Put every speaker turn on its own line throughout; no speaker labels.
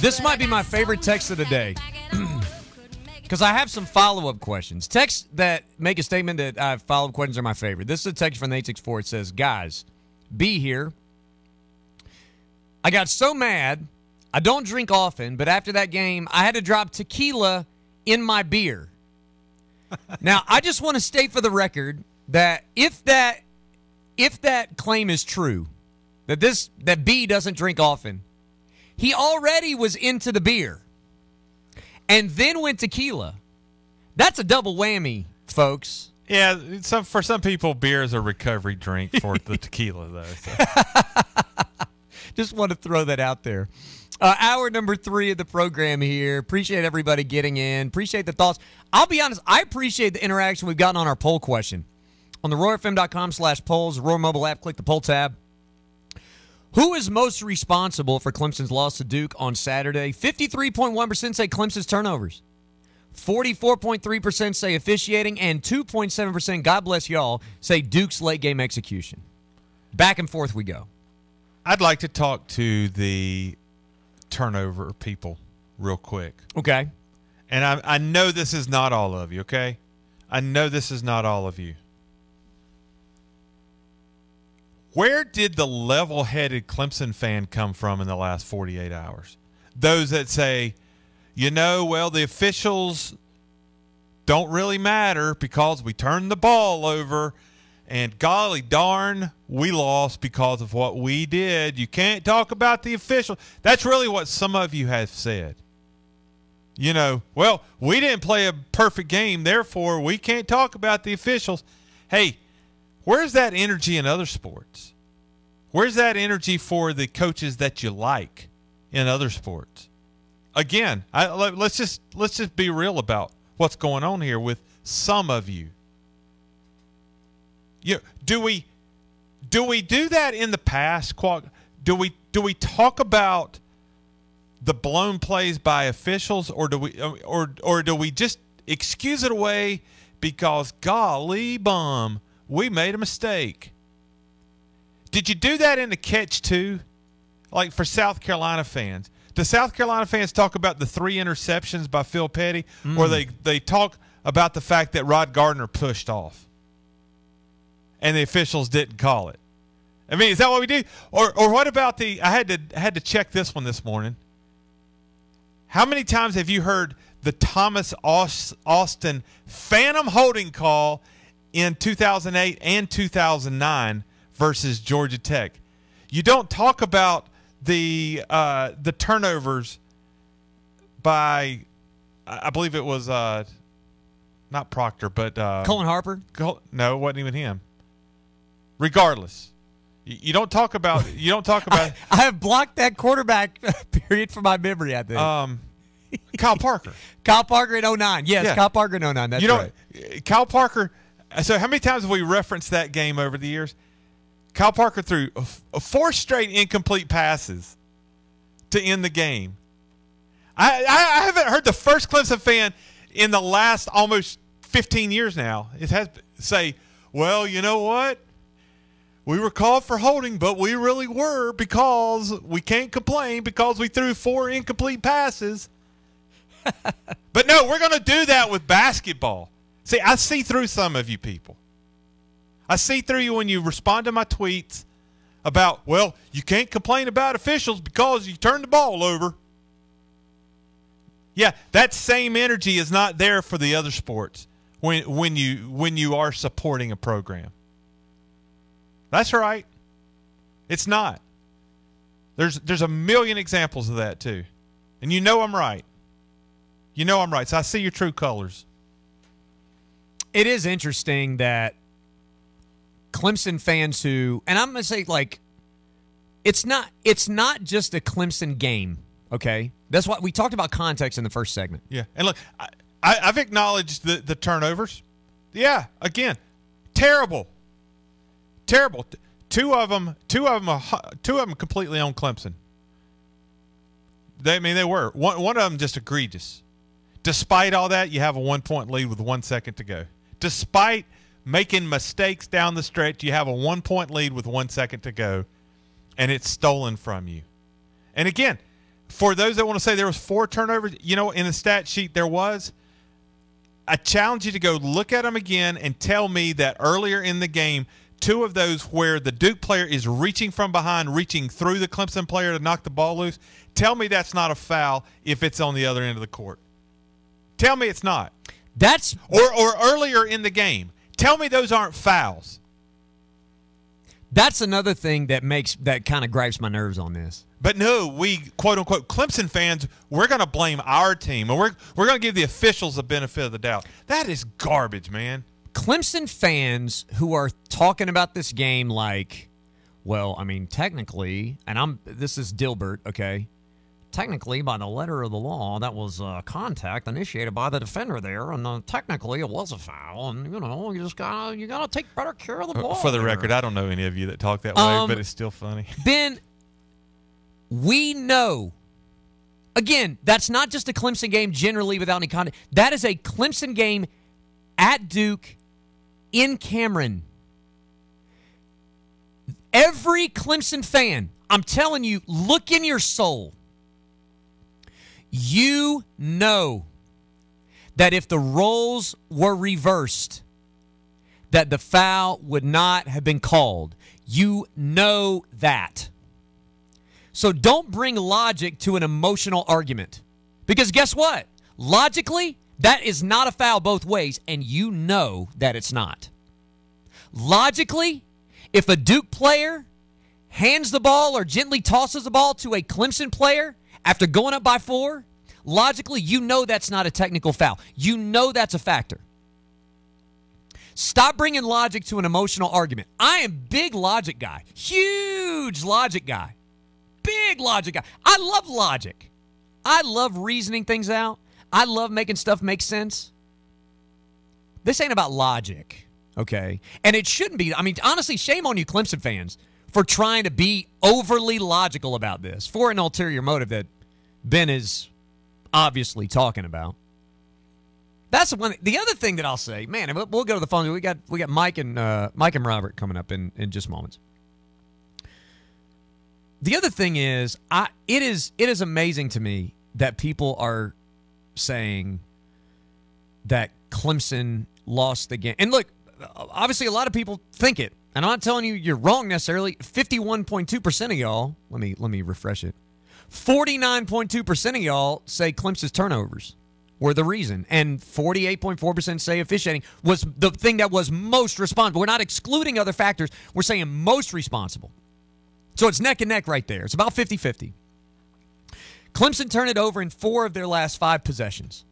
This might be my favorite text of the day. Because I have some follow up questions. Texts that make a statement that uh, I have follow up questions are my favorite. This is a text from the 864. It says, Guys, be here. I got so mad. I don't drink often, but after that game, I had to drop tequila in my beer. now, I just want to state for the record that if that if that claim is true, that this that B doesn't drink often, he already was into the beer and then went tequila. That's a double whammy, folks.
Yeah, some for some people, beer is a recovery drink for the tequila, though. So.
Just want to throw that out there. Uh, hour number three of the program here. Appreciate everybody getting in. Appreciate the thoughts. I'll be honest, I appreciate the interaction we've gotten on our poll question. On the roarfm.com slash polls, Roar mobile app, click the poll tab. Who is most responsible for Clemson's loss to Duke on Saturday? 53.1% say Clemson's turnovers. 44.3% say officiating, and 2.7%, God bless y'all, say Duke's late game execution. Back and forth we go.
I'd like to talk to the turnover people real quick.
Okay.
And I, I know this is not all of you, okay? I know this is not all of you. Where did the level headed Clemson fan come from in the last 48 hours? Those that say, you know, well, the officials don't really matter because we turned the ball over and golly darn, we lost because of what we did. You can't talk about the official. That's really what some of you have said. You know, well, we didn't play a perfect game, therefore we can't talk about the officials. Hey, Where's that energy in other sports? Where's that energy for the coaches that you like in other sports? Again, I, let, let's just let's just be real about what's going on here with some of you. You do we do we do that in the past? Do we do we talk about the blown plays by officials, or do we or or do we just excuse it away because golly bum, we made a mistake? Did you do that in the catch too? Like for South Carolina fans, do South Carolina fans talk about the three interceptions by Phil Petty, mm. or they they talk about the fact that Rod Gardner pushed off, and the officials didn't call it? I mean, is that what we do? Or or what about the? I had to I had to check this one this morning. How many times have you heard the Thomas Austin phantom holding call in 2008 and 2009 versus Georgia Tech? You don't talk about the uh, the turnovers by I believe it was uh, not Proctor, but uh,
Cullen Harper.
Col- no, it wasn't even him. Regardless, you, you don't talk about you don't talk about.
I, I, have blocked that quarterback period from my memory. I think.
Um, Kyle Parker.
Kyle Parker in 09. Yes, yeah. Kyle Parker in 09. That's you know, right.
Kyle Parker. Uh, so how many times have we referenced that game over the years? Kyle Parker threw four straight incomplete passes to end the game. I, I, I haven't heard the first Clemson fan in the last almost 15 years now it has say, well, you know what? We were called for holding, but we really were because we can't complain because we threw four incomplete passes. but no, we're going to do that with basketball. See, I see through some of you people. I see through you when you respond to my tweets about, well, you can't complain about officials because you turned the ball over. Yeah, that same energy is not there for the other sports when when you when you are supporting a program. That's right. It's not. There's there's a million examples of that too. And you know I'm right. You know I'm right. So I see your true colors.
It is interesting that Clemson fans who, and I'm to say like, it's not it's not just a Clemson game. Okay, that's what we talked about context in the first segment.
Yeah, and look, I, I've acknowledged the the turnovers. Yeah, again, terrible, terrible. Two of them, two of them, two of them completely on Clemson. They, I mean, they were one. One of them just egregious. Despite all that, you have a one point lead with one second to go. Despite making mistakes down the stretch. You have a one point lead with one second to go, and it's stolen from you. And again, for those that want to say there was four turnovers, you know, in the stat sheet there was. I challenge you to go look at them again and tell me that earlier in the game, two of those where the Duke player is reaching from behind, reaching through the Clemson player to knock the ball loose. Tell me that's not a foul if it's on the other end of the court. Tell me it's not.
That's
Or or earlier in the game. Tell me those aren't fouls.
that's another thing that makes that kind of gripes my nerves on this.
But no, we quote unquote Clemson fans, we're going to blame our team, and we're we're going to give the officials the benefit of the doubt. That is garbage, man.
Clemson fans who are talking about this game like, well, I mean, technically, and I'm this is Dilbert, okay. Technically, by the letter of the law, that was uh, contact initiated by the defender there, and uh, technically it was a foul, and you know you just gotta you gotta take better care of the ball.
For the
there.
record, I don't know any of you that talk that way,
Um,
but it's still funny.
Ben, we know. Again, that's not just a Clemson game generally without any contact. That is a Clemson game at Duke in Cameron. Every Clemson fan, I'm telling you, look in your soul. You know that if the roles were reversed, that the foul would not have been called. You know that. So don't bring logic to an emotional argument. Because guess what? Logically, that is not a foul both ways, and you know that it's not. Logically, if a Duke player hands the ball or gently tosses the ball to a Clemson player after going up by four, logically, you know that's not a technical foul. You know that's a factor. Stop bringing logic to an emotional argument. I am big logic guy, huge logic guy, big logic guy. I love logic. I love reasoning things out. I love making stuff make sense. This ain't about logic, okay? And it shouldn't be. I mean, honestly, shame on you, Clemson fans, for trying to be overly logical about this for an ulterior motive that Ben is obviously talking about. That's the one. The other thing that I'll say, man, we'll, we'll go to the phone. We got we got Mike and uh, Mike and Robert coming up in in just moments. The other thing is, I it is it is amazing to me that people are saying that Clemson lost the game. And look, obviously, a lot of people think it, and I'm not telling you you're wrong necessarily. Fifty-one point two percent of y'all. Let me let me refresh it. Forty-nine point two percent of y'all say Clemson's turnovers were the reason, and forty-eight point four percent say officiating was the thing that was most responsible. We're not excluding other factors. We're saying most responsible. So it's neck and neck right there. It's about 50 50. Clemson turned it over in four of their last five possessions.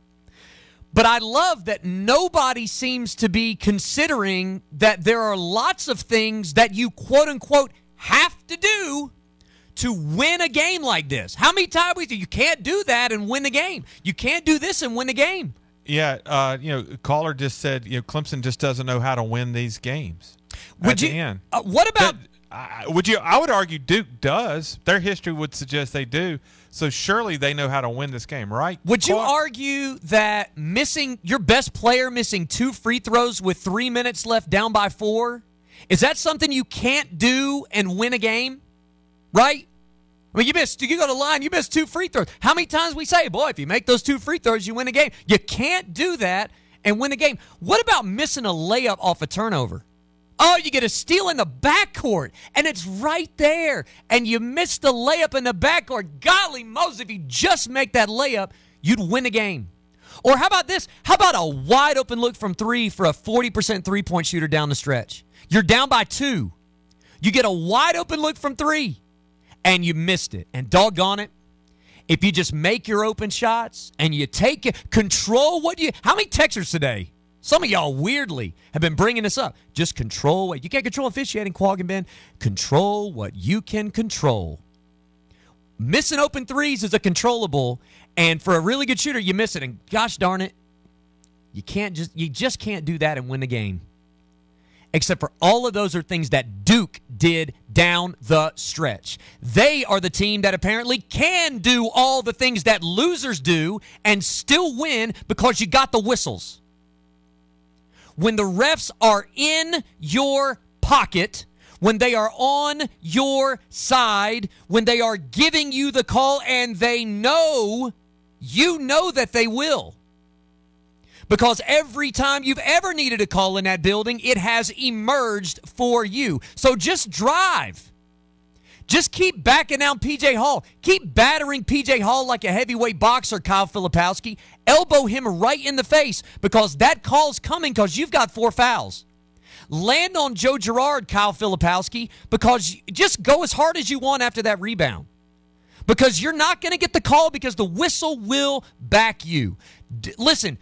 But I love that nobody seems to be considering that there are lots of things that you quote unquote have to do to win a game like this. How many times we you can't do that and win the game? You can't do this and win the game.
Yeah, uh, you know, caller just said, you know, Clemson just doesn't know how to win these games.
Would you?
the end.
uh, what about?
I- would you? I would argue Duke does. Their history would suggest they do. So surely they know how to win this game, right?
Would you argue that missing your best player missing two free throws with three minutes left down by four is that something you can't do and win a game? Right? I mean, you missed. You go to line. You missed two free throws. How many times we say, "Boy, if you make those two free throws, you win a game." You can't do that and win a game. What about missing a layup off a turnover? Oh, you get a steal in the backcourt, and it's right there, and you miss the layup in the backcourt. Golly Moses, if you just make that layup, you'd win a game. Or how about this? How about a wide open look from three for a 40% three point shooter down the stretch? You're down by two. You get a wide open look from three, and you missed it. And doggone it, if you just make your open shots and you take it, control what you. How many texters today? Some of y'all weirdly have been bringing this up. Just control what you can't control officiating, Quag and Ben. Control what you can control. Missing open threes is a controllable, and for a really good shooter, you miss it. And gosh darn it, you can't just you just can't do that and win the game. Except for all of those are things that Duke did down the stretch. They are the team that apparently can do all the things that losers do and still win because you got the whistles when the refs are in your pocket, when they are on your side, when they are giving you the call and they know, you know that they will. Because every time you've ever needed a call in that building, it has emerged for you. So just drive. Just keep backing down PJ Hall. Keep battering PJ Hall like a heavyweight boxer, Kyle Filipowski. Elbow him right in the face because that call's coming because you've got four fouls. Land on Joe Girard, Kyle Filipowski, because just go as hard as you want after that rebound. Because you're not going to get the call because the whistle will back you. D- listen,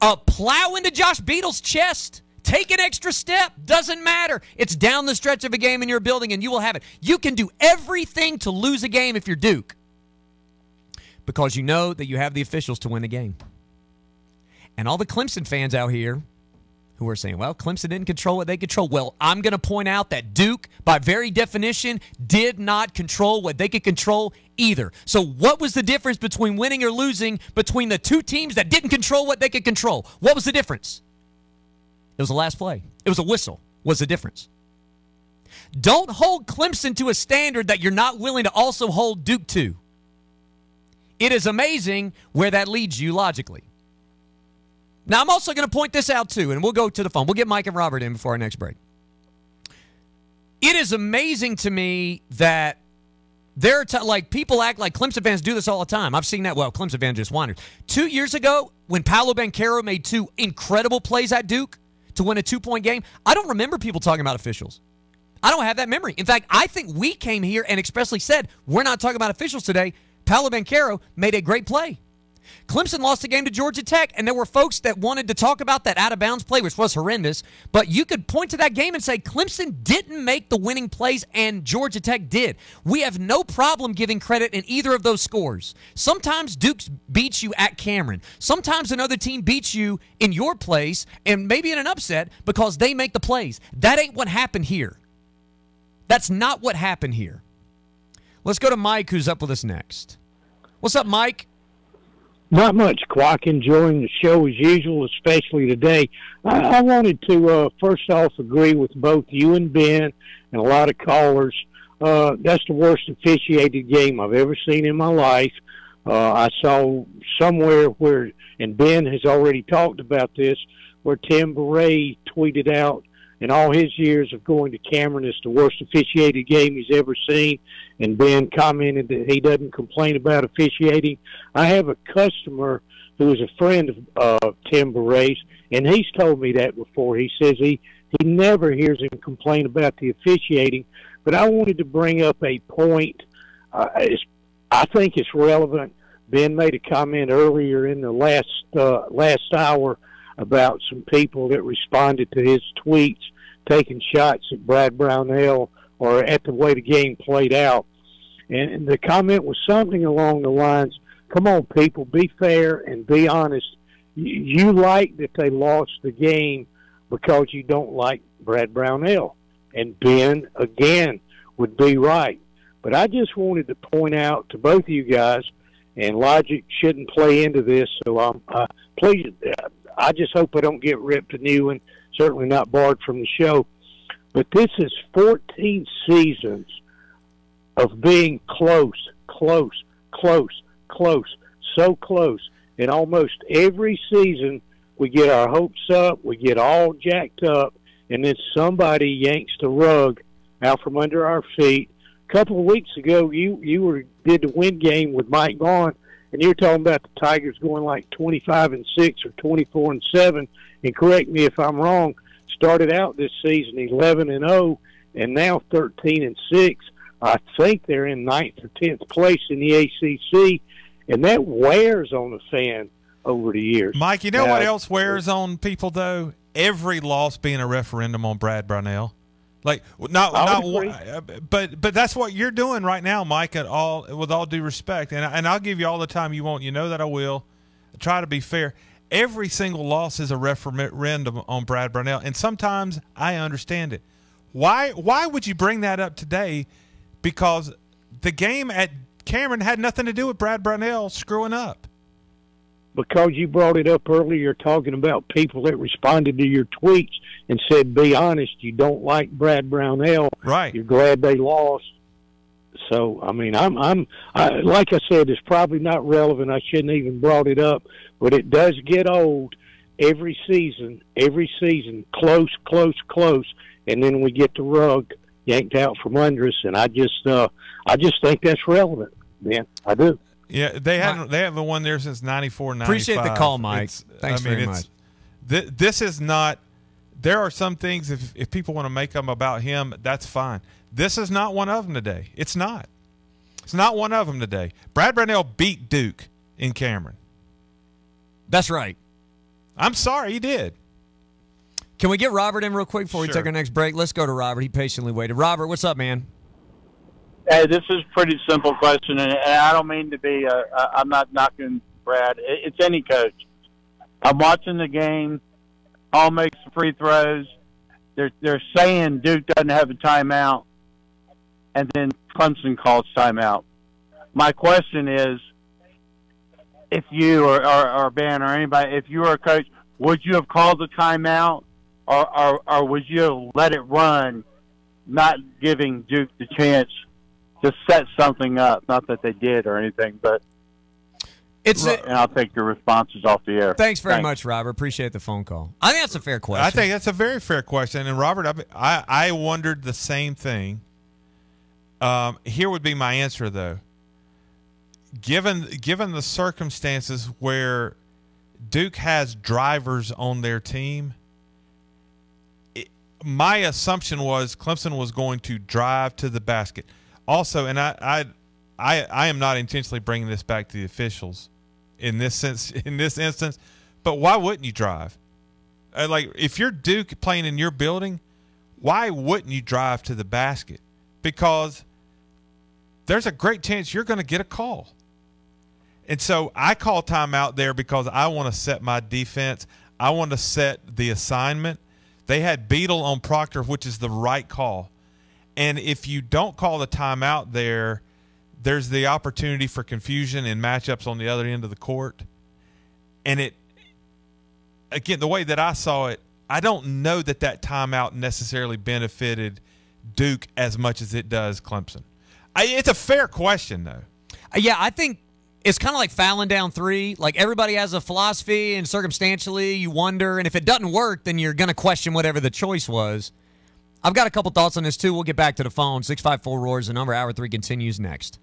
uh, plow into Josh Beadle's chest. Take an extra step. Doesn't matter. It's down the stretch of a game in your building, and you will have it. You can do everything to lose a game if you're Duke because you know that you have the officials to win the game. And all the Clemson fans out here who are saying, well, Clemson didn't control what they control. Well, I'm going to point out that Duke, by very definition, did not control what they could control either. So, what was the difference between winning or losing between the two teams that didn't control what they could control? What was the difference? It was the last play. It was a whistle, was the difference. Don't hold Clemson to a standard that you're not willing to also hold Duke to. It is amazing where that leads you logically. Now, I'm also going to point this out too, and we'll go to the phone. We'll get Mike and Robert in before our next break. It is amazing to me that there are t- like people act like Clemson fans do this all the time. I've seen that. Well, Clemson fans just wandered. Two years ago, when Paolo Banchero made two incredible plays at Duke to win a two point game, I don't remember people talking about officials. I don't have that memory. In fact, I think we came here and expressly said we're not talking about officials today. Paolo Banchero made a great play. Clemson lost the game to Georgia Tech, and there were folks that wanted to talk about that out of bounds play, which was horrendous. But you could point to that game and say Clemson didn't make the winning plays, and Georgia Tech did. We have no problem giving credit in either of those scores. Sometimes Duke beats you at Cameron. Sometimes another team beats you in your place, and maybe in an upset because they make the plays. That ain't what happened here. That's not what happened here. Let's go to Mike, who's up with us next. What's up, Mike?
Not much, Quag. Enjoying the show as usual, especially today. I, I wanted to uh, first off agree with both you and Ben and a lot of callers. Uh, that's the worst officiated game I've ever seen in my life. Uh, I saw somewhere where, and Ben has already talked about this, where Tim Bourret tweeted out in all his years of going to Cameron, it's the worst officiated game he's ever seen. And Ben commented that he doesn't complain about officiating. I have a customer who is a friend of uh, Tim Bourret's, and he's told me that before. He says he he never hears him complain about the officiating. But I wanted to bring up a point. Uh, I think it's relevant. Ben made a comment earlier in the last uh, last hour about some people that responded to his tweets taking shots at Brad Brownell or at the way the game played out. And the comment was something along the lines, come on, people, be fair and be honest. You like that they lost the game because you don't like Brad Brownell. And Ben, again, would be right. But I just wanted to point out to both of you guys, and logic shouldn't play into this, so I'm, uh, please, uh, I just hope I don't get ripped a new one. Certainly not barred from the show. But this is 14 seasons of being close, close, close, close, so close. And almost every season, we get our hopes up, we get all jacked up, and then somebody yanks the rug out from under our feet. A couple of weeks ago, you you were did the win game with Mike Vaughn, and you're talking about the Tigers going like 25 and six or 24 and seven. And correct me if I'm wrong. Started out this season 11 and 0, and now 13 and six. I think they're in ninth or tenth place in the ACC, and that wears on the fan over the years.
Mike, you know now, what else wears on people though? Every loss being a referendum on Brad Brownell. Like not not uh, but but that's what you're doing right now, Mike. At all with all due respect, and and I'll give you all the time you want. You know that I will. try to be fair. Every single loss is a referendum on Brad Brownell, and sometimes I understand it. Why why would you bring that up today? Because the game at Cameron had nothing to do with Brad Brownell screwing up.
Because you brought it up earlier, talking about people that responded to your tweets and said, "Be honest, you don't like Brad Brownell.
Right.
You're glad they lost." So, I mean, I'm, I'm, I, like I said, it's probably not relevant. I shouldn't even brought it up, but it does get old every season. Every season, close, close, close, and then we get the rug yanked out from under us. And I just, uh, I just think that's relevant, man. I do.
Yeah, they haven't they haven't won there since 94, 95.
Appreciate the call, Mike.
It's-
Thanks
I mean,
very much.
Th- this is not. There are some things if if people want to make them about him, that's fine. This is not one of them today. It's not. It's not one of them today. Brad Brownell beat Duke in Cameron.
That's right.
I'm sorry, he did.
Can we get Robert in real quick before we take our next break? Let's go to Robert. He patiently waited. Robert, what's up, man?
Hey, this is a pretty simple question, and, I don't mean to be. Uh, I- I'm not knocking Brad. It's any coach. I'm watching the game. All makes the free throws. They're they're saying Duke doesn't have a timeout, and then Clemson calls timeout. My question is, if you or, or, or Ben or anybody, if you were a coach, would you have called the timeout, or, or or would you have let it run, not giving Duke the chance to set something up. Not that they did or anything, but
It's
and I'll take your responses off the air.
Thanks very much, Robert. Appreciate the phone call. I think that's a fair question.
I think that's a very fair question. And Robert, I I, I wondered the same thing. Um, here would be my answer though. Given given the circumstances where Duke has drivers on their team, it, my assumption was Clemson was going to drive to the basket. Also, and I I I, I am not intentionally bringing this back to the officials in this sense in this instance, but why wouldn't you drive? Uh, like if you're Duke playing in your building, why wouldn't you drive to the basket? Because there's a great chance you're going to get a call. And so I call timeout there because I want to set my defense. I want to set the assignment. They had Beadle on Proctor, which is the right call. And if you don't call the timeout there, there's the opportunity for confusion and matchups on the other end of the court. And it, again, the way that I saw it, I don't know that that timeout necessarily benefited Duke as much as it does Clemson. I, it's a fair question, though.
Uh, Yeah, I think it's kind of like fouling down three. Like everybody has a philosophy, and circumstantially, you wonder. And if it doesn't work, then you're going to question whatever the choice was. I've got a couple thoughts on this too. We'll get back to the phone. Six five four roars. The number. Hour three continues next.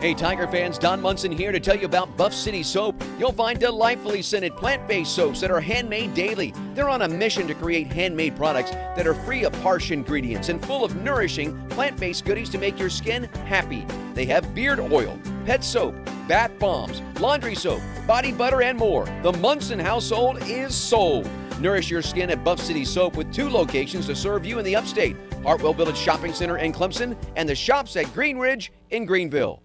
Hey, Tiger fans, Don Munson here to tell you about Buff City Soap. You'll find delightfully scented plant based soaps that are handmade daily. They're on a mission to create handmade products that are free of harsh ingredients and full of nourishing plant based goodies to make your skin happy. They have beard oil, pet soap, bath bombs, laundry soap, body butter, and more. The Munson household is sold. Nourish your skin at Buff City Soap with two locations to serve you in the upstate Hartwell Village Shopping Center in Clemson and the shops at Green Ridge in Greenville.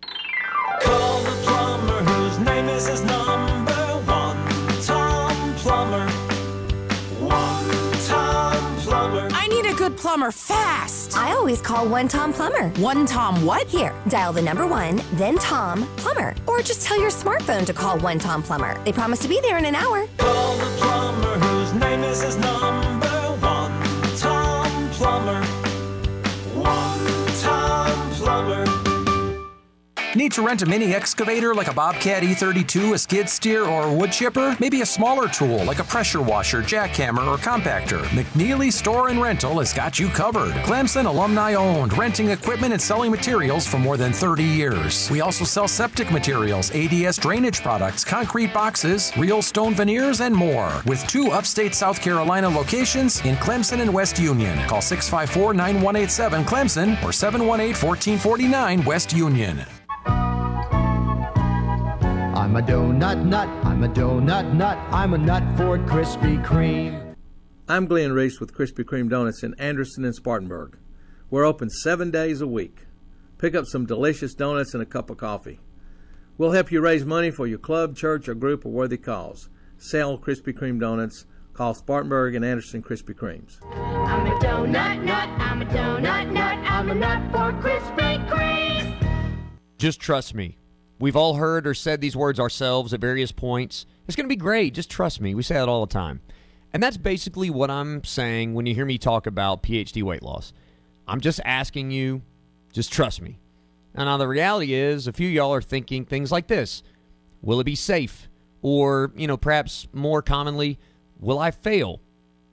Call the plumber whose name is his number one. Tom Plumber. One Tom Plumber.
I need a good plumber fast.
I always call one Tom Plumber.
One Tom what?
Here, dial the number one, then Tom Plumber. Or just tell your smartphone to call one Tom Plumber. They promise to be there in an hour.
Call the plumber is number one. Tom Plumber. One Tom Plumber.
Need to rent a mini excavator like a Bobcat E32, a skid steer, or a wood chipper? Maybe a smaller tool like a pressure washer, jackhammer, or compactor? McNeely Store and Rental has got you covered. Clemson alumni owned, renting equipment and selling materials for more than 30 years. We also sell septic materials, ADS drainage products, concrete boxes, real stone veneers, and more. With two upstate South Carolina locations in Clemson and West Union. Call 654 9187 Clemson or 718 1449 West Union.
I'm a donut nut, I'm a donut nut, I'm a nut for Krispy Kreme.
I'm Glenn Reese with Krispy Kreme Donuts in Anderson and Spartanburg. We're open seven days a week. Pick up some delicious donuts and a cup of coffee. We'll help you raise money for your club, church, or group or worthy cause. Sell Krispy Kreme donuts. Call Spartanburg and Anderson Krispy Kremes.
I'm a donut nut, I'm a donut nut, I'm a nut for Krispy Kreme.
Just trust me.
We've all heard or said these words ourselves at various points. It's going to be great. Just trust me. We say that all the time. And that's basically what I'm saying when you hear me talk about PhD weight loss. I'm just asking you, just trust me. And now the reality is, a few y'all are thinking things like this Will it be safe? Or, you know, perhaps more commonly, will I fail?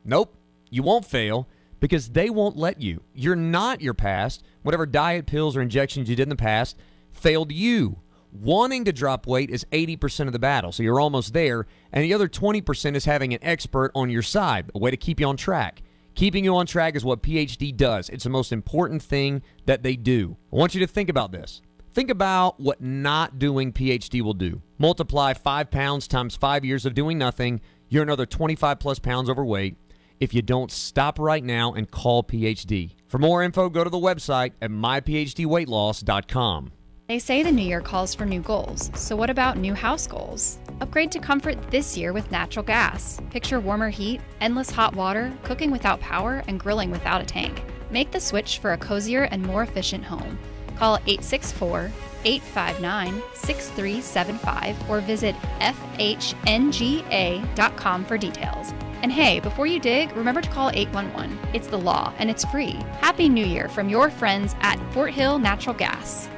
Nope, you won't fail because they won't let you. You're not your past. Whatever diet, pills, or injections you did in the past failed you. Wanting to drop weight is 80% of the battle, so you're almost there. And the other 20% is having an expert on your side, a way to keep you on track. Keeping you on track is what PhD does. It's the most important thing that they do. I want you to think about this. Think about what not doing PhD will do. Multiply five pounds times five years of doing nothing, you're another 25 plus pounds overweight if you don't stop right now and call PhD. For more info, go to the website at myphdweightloss.com.
They say the new year calls for new goals. So, what about new house goals? Upgrade to comfort this year with natural gas. Picture warmer heat, endless hot water, cooking without power, and grilling without a tank. Make the switch for a cozier and more efficient home. Call 864 859 6375 or visit FHNGA.com for details. And hey, before you dig, remember to call 811. It's the law and it's free. Happy New Year from your friends at Fort Hill Natural Gas.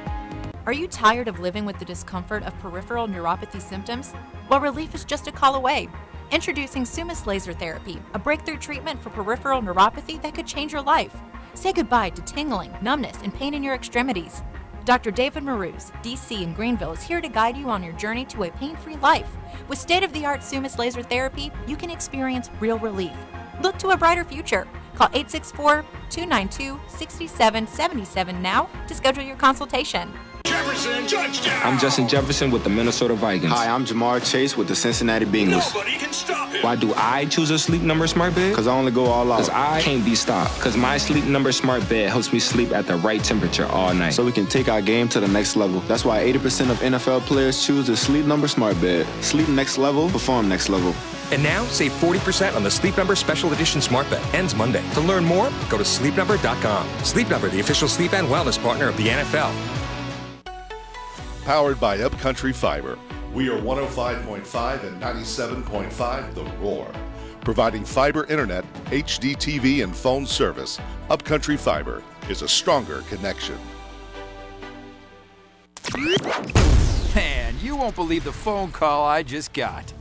Are you tired of living with the discomfort of peripheral neuropathy symptoms? Well, relief is just a call away. Introducing Summus Laser Therapy, a breakthrough treatment for peripheral neuropathy that could change your life. Say goodbye to tingling, numbness, and pain in your extremities. Dr. David Marouz, DC in Greenville, is here to guide you on your journey to a pain free life. With state of the art Summus Laser Therapy, you can experience real relief. Look to a brighter future. Call 864 292 6777 now to schedule your consultation.
Jefferson touchdown. I'm Justin Jefferson with the Minnesota Vikings.
Hi, I'm Ja'Marr Chase with the Cincinnati Bengals.
Nobody can stop him. Why do I choose a sleep number smart bed?
Because I only go all out.
Because I can't be stopped. Because my sleep number smart bed helps me sleep at the right temperature all night.
So we can take our game to the next level. That's why 80% of NFL players choose the sleep number smart bed. Sleep next level, perform next level.
And now, save 40% on the Sleep Number Special Edition Smart Bed. Ends Monday. To learn more, go to sleepnumber.com. Sleep Number, the official sleep and wellness partner of the NFL.
Powered by Upcountry Fiber. We are 105.5 and 97.5 The Roar. Providing fiber internet, HD TV, and phone service, Upcountry Fiber is a stronger connection.
Man, you won't believe the phone call I just got.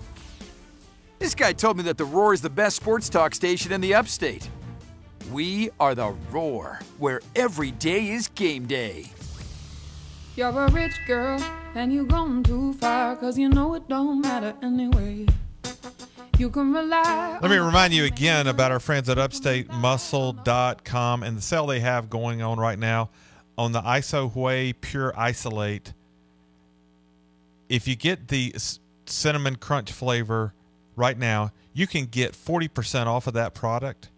This guy told me that The Roar is the best sports talk station in the upstate. We are The Roar, where every day is game day.
You're a rich girl and you gone too far cause you know it don't matter anyway. You can rely
Let me remind you again about our friends at upstatemuscle.com and the sale they have going on right now on the ISO Whey Pure Isolate. If you get the cinnamon crunch flavor right now, you can get 40% off of that product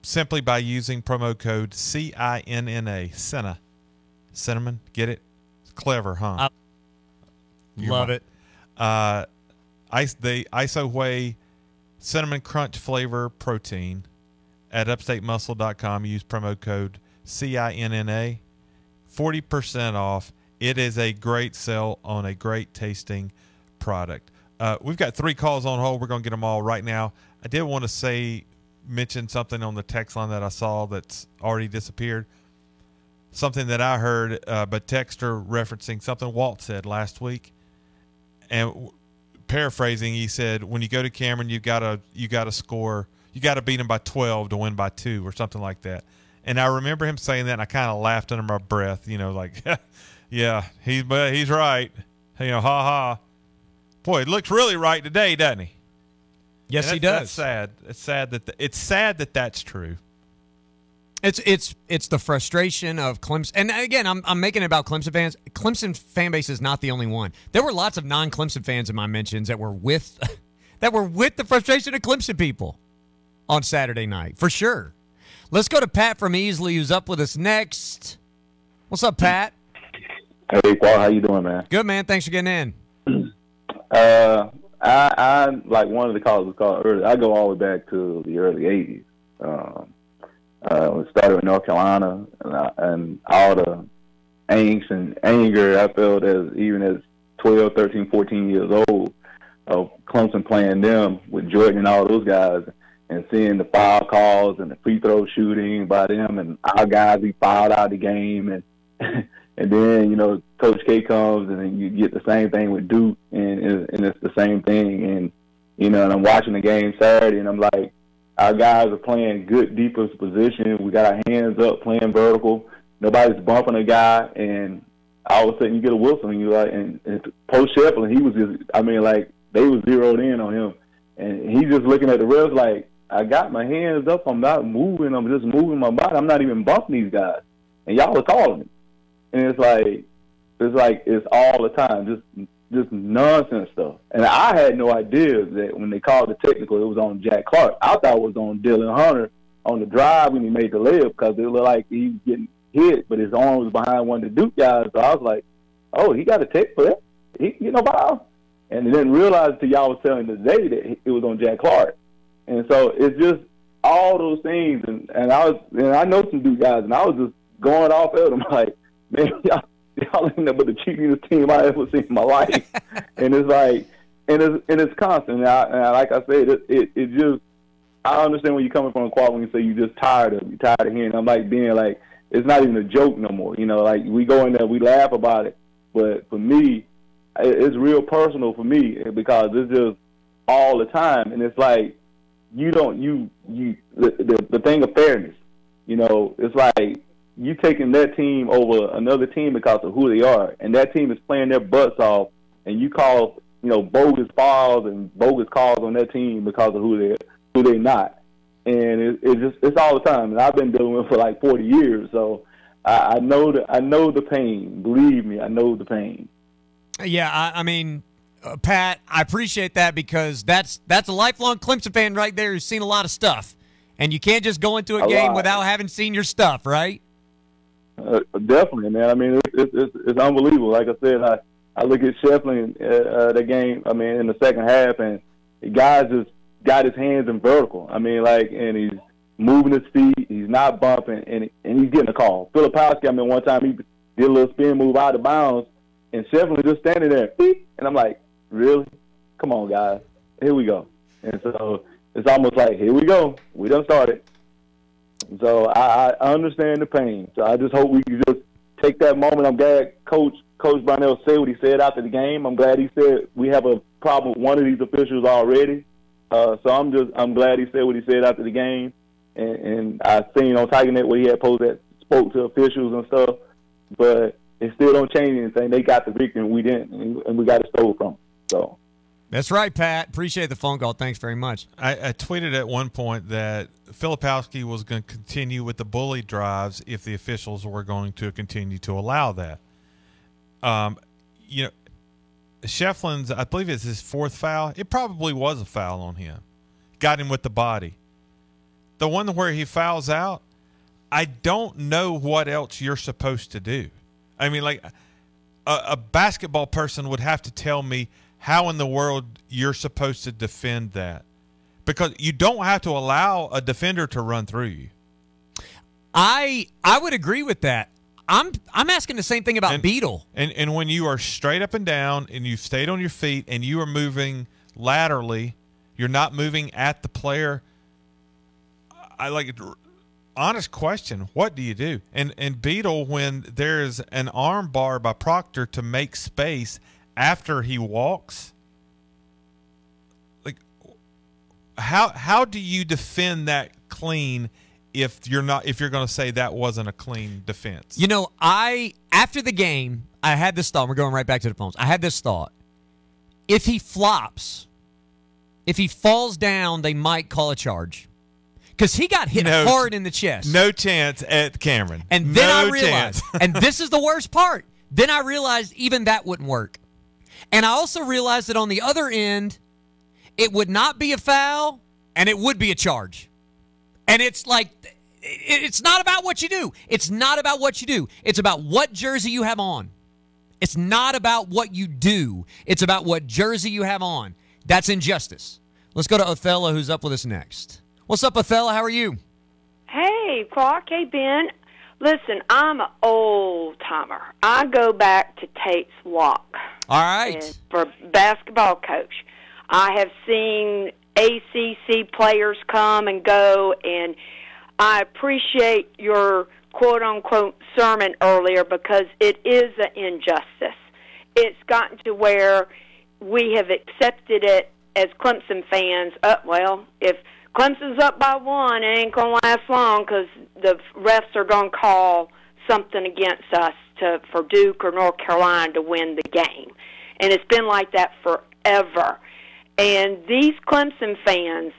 simply by using promo code CINNA, Cinna. Cinnamon, get it? It's clever, huh? You
love
might-
it.
Uh, ice the ISO Whey cinnamon crunch flavor protein at upstatemuscle.com. Use promo code CINNA. 40% off. It is a great sell on a great tasting product. Uh, we've got three calls on hold. We're going to get them all right now. I did want to say, mention something on the text line that I saw that's already disappeared. Something that I heard, uh, but Texter referencing something Walt said last week. And w- paraphrasing, he said, "When you go to Cameron, you gotta you gotta score, you gotta beat him by twelve to win by two, or something like that." And I remember him saying that, and I kind of laughed under my breath, you know, like, "Yeah, he's but he's right," you know, ha ha. Boy, it looks really right today, doesn't he?
Yes, he does.
That's sad. It's sad that th- it's sad that that's true.
It's it's it's the frustration of Clemson, and again, I'm I'm making it about Clemson fans. Clemson fan base is not the only one. There were lots of non-Clemson fans in my mentions that were with that were with the frustration of Clemson people on Saturday night for sure. Let's go to Pat from Easley, who's up with us next. What's up, Pat?
Hey, Paul, how you doing, man?
Good man. Thanks for getting in.
Uh, I, I like one of the calls was called early. I go all the way back to the early '80s. Um, uh, started with North Carolina, and, I, and all the angst and anger I felt as even as 12, 13, 14 years old of Clemson playing them with Jordan and all those guys and seeing the foul calls and the free throw shooting by them and our guys be fouled out of the game and and then you know Coach K comes and then you get the same thing with Duke and and it's the same thing and you know and I'm watching the game Saturday and I'm like our guys are playing good defensive position. We got our hands up, playing vertical. Nobody's bumping a guy, and all of a sudden you get a Wilson, and you like, and, and post Schieffelin, he was just, I mean, like they was zeroed in on him, and he's just looking at the refs like, I got my hands up, I'm not moving, I'm just moving my body, I'm not even bumping these guys, and y'all are calling it, and it's like, it's like it's all the time, just just nonsense stuff. And I had no idea that when they called the technical, it was on Jack Clark. I thought it was on Dillon Hunter on the drive when he made the layup because it looked like he was getting hit, but his arm was behind one of the Duke guys. So I was like, oh, he got a tech for that? He, you know, foul? And didn't realize until y'all was telling today that it was on Jack Clark. And so it's just all those things. And, and I was, and I know some Duke guys, and I was just going off at them like, man, y'all, y'all ain't nothing but the cheapest team I ever seen in my life. and it's like, and it's and it's constant. And, I, and I, like I said, it, it it just I understand where you're coming from, Qual, when you say you're just tired of you're tired of hearing. I'm like being like it's not even a joke no more. You know, like we go in there, we laugh about it, but for me, it- it's real personal for me because it's just all the time, and it's like you don't you you the the, the thing of fairness. You know, it's like you taking that team over another team because of who they are, and that team is playing their butts off, and you call you know bogus fouls and bogus calls on that team because of who they who they not, and it, it just it's all the time, and I've been dealing with it for like forty years, so I, I know the I know the pain. Believe me, I know the pain.
Yeah, I, I mean, uh, Pat, I appreciate that because that's that's a lifelong Clemson fan right there who's seen a lot of stuff, and you can't just go into a,
A
game
lot.
without having seen your stuff, right?
Uh, definitely, man. I mean, it's, it's it's unbelievable. Like I said, I I look at Schieffelin uh, uh, the game. I mean, in the second half, and the guy just got his hands in vertical. I mean, like, and he's moving his feet. He's not bumping, and and he's getting a call. Filipowski, I mean, one time he did a little spin move out of bounds, and Schieffelin just standing there, beep, and I'm like, really? Come on, guys, here we go. And so it's almost like, here we go. We done started. So I, I understand the pain. So I just hope we can just take that moment. I'm glad Coach Coach Brownell said what he said after the game. I'm glad he said we have a problem with one of these officials already. Uh, so I'm just I'm glad he said what he said after the game. And, and I seen on TigerNet where he had that spoke to officials and stuff. But it still don't change anything. They got the victory and we didn't, and, we got it stole from. 'em. So
That's right, Pat. Appreciate the phone call. Thanks very much.
I, I tweeted at one point that Filipowski was going to continue with the bully drives if the officials were going to continue to allow that. Um, you know, Schieffelin's, I believe it's his fourth foul. It probably was a foul on him. Got him with the body. The one where he fouls out, I don't know what else you're supposed to do. I mean, like a, a basketball person would have to tell me how in the world you're supposed to defend that because you don't have to allow a defender to run through you.
I I would agree with that. I'm I'm asking the same thing about Beadle.
And and when you are straight up and down and you've stayed on your feet and you are moving laterally, you're not moving at the player. I like it. Honest question: What do you do? And and Beadle, when there is an arm bar by Proctor to make space after he walks, like how how do you defend that clean if you're not if you're going to say that wasn't a clean defense?
You know, I after the game, I had this thought. We're going right back to the phones. I had this thought. If he flops, if he falls down, they might call a charge. Because he got hit
No-
hard in the chest.
No chance at Cameron.
And then
no
I realized, and this is the worst part. Then I realized even that wouldn't work. And I also realized that on the other end, it would not be a foul and it would be a charge. And it's like, it's not about what you do. It's not about what you do. It's about what jersey you have on. It's not about what you do. It's about what jersey you have on. That's injustice. Let's go to Othello, who's up with us next. What's up, Othello? How are you?
Hey, Clark. Hey, Ben. Listen, I'm an old timer. I go back to Tates Locke.
All right.
For basketball coach. I have seen ACC players come and go, and I appreciate your quote unquote sermon earlier because it is an injustice. It's gotten to where we have accepted it as Clemson fans. Uh, well, if Clemson's up by one, it ain't to last long because the refs are to call something against us to for Duke or North Carolina to win the game. And it's been like that forever. And these Clemson fans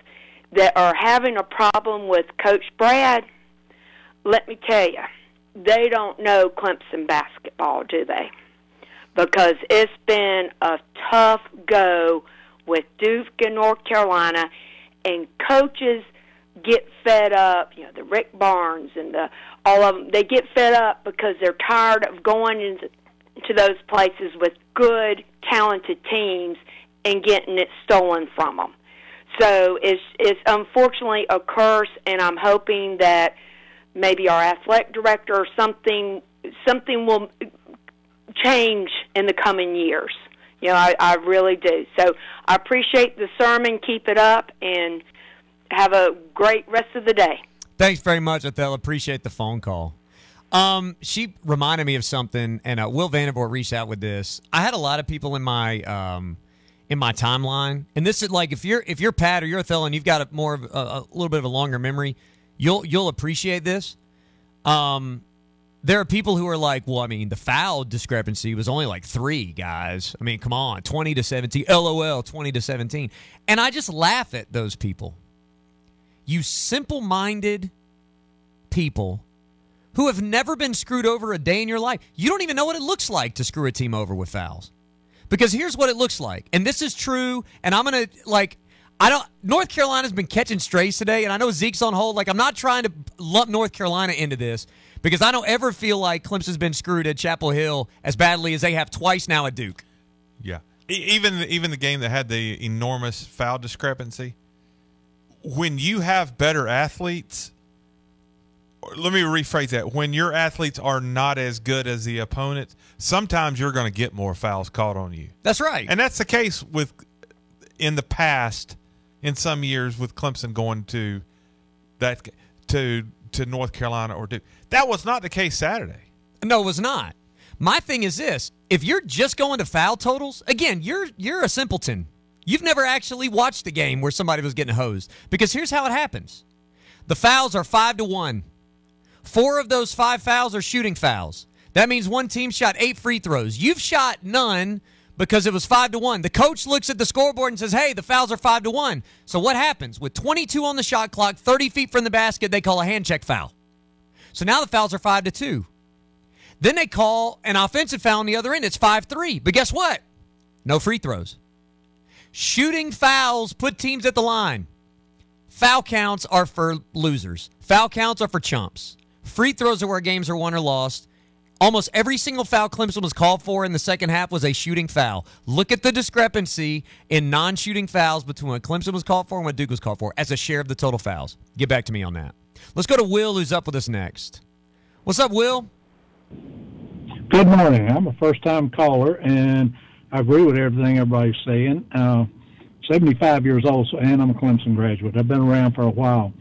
that are having a problem with Coach Brad, let me tell you, they don't know Clemson basketball, do they? Because it's been a tough go with Duke and North Carolina, and coaches get fed up. You know, the Rick Barnes and the all of them. They get fed up because they're tired of going into to those places with good, talented teams and getting it stolen from them. So it's it's unfortunately a curse, and I'm hoping that maybe our athletic director or something something will change in the coming years. You know, I, I really do. So I appreciate the sermon. Keep it up, and have a great rest of the day.
Thanks very much, Ethel. Appreciate the phone call. Um, she reminded me of something, and uh, Will Vandervoort reached out with this. I had a lot of people in my um, in my timeline, and this is like if you're if you're Pat or you're Ethel and you've got a more of a, a little bit of a longer memory, you'll you'll appreciate this. Um, there are people who are like, well, I mean, the foul discrepancy was only like three guys. I mean, come on, twenty to seventeen, lol, twenty to seventeen, and I just laugh at those people. You simple-minded people who have never been screwed over a day in your life. You don't even know what it looks like to screw a team over with fouls. Because here's what it looks like. And this is true, and I'm going to, like, I don't. North Carolina's been catching strays today, and I know Zeke's on hold. Like, I'm not trying to lump North Carolina into this because I don't ever feel like Clemson's been screwed at Chapel Hill as badly as they have twice now at Duke.
Yeah. E- Even even the game that had the enormous foul discrepancy. When you have better athletes, or let me rephrase that. When your athletes are not as good as the opponent, sometimes you're going to get more fouls called on you.
That's right.
And that's the case with in the past in some years with Clemson going to that to to North Carolina or Duke. That was not the case Saturday.
No, it was not. My thing is this: if you're just going to foul totals, again, you're you're a simpleton. You've never actually watched a game where somebody was getting hosed. Because here's how it happens: the fouls are five to one. Four of those five fouls are shooting fouls. That means one team shot eight free throws. You've shot none because it was five to one. The coach looks at the scoreboard and says, "Hey, the fouls are five to one." So what happens with 22 on the shot clock, 30 feet from the basket? They call a hand check foul. So now the fouls are five to two. Then they call an offensive foul on the other end. It's 5 3. But guess what? No free throws. Shooting fouls put teams at the line. Foul counts are for losers, foul counts are for chumps. Free throws are where games are won or lost. Almost every single foul Clemson was called for in the second half was a shooting foul. Look at the discrepancy in non shooting fouls between what Clemson was called for and what Duke was called for as a share of the total fouls. Get back to me on that. Let's go to Will, who's up with us next. What's up, Will?
Good morning. I'm a first time caller, and I agree with everything everybody's saying. Uh, 75 years old, and I'm a Clemson graduate. I've been around for a while,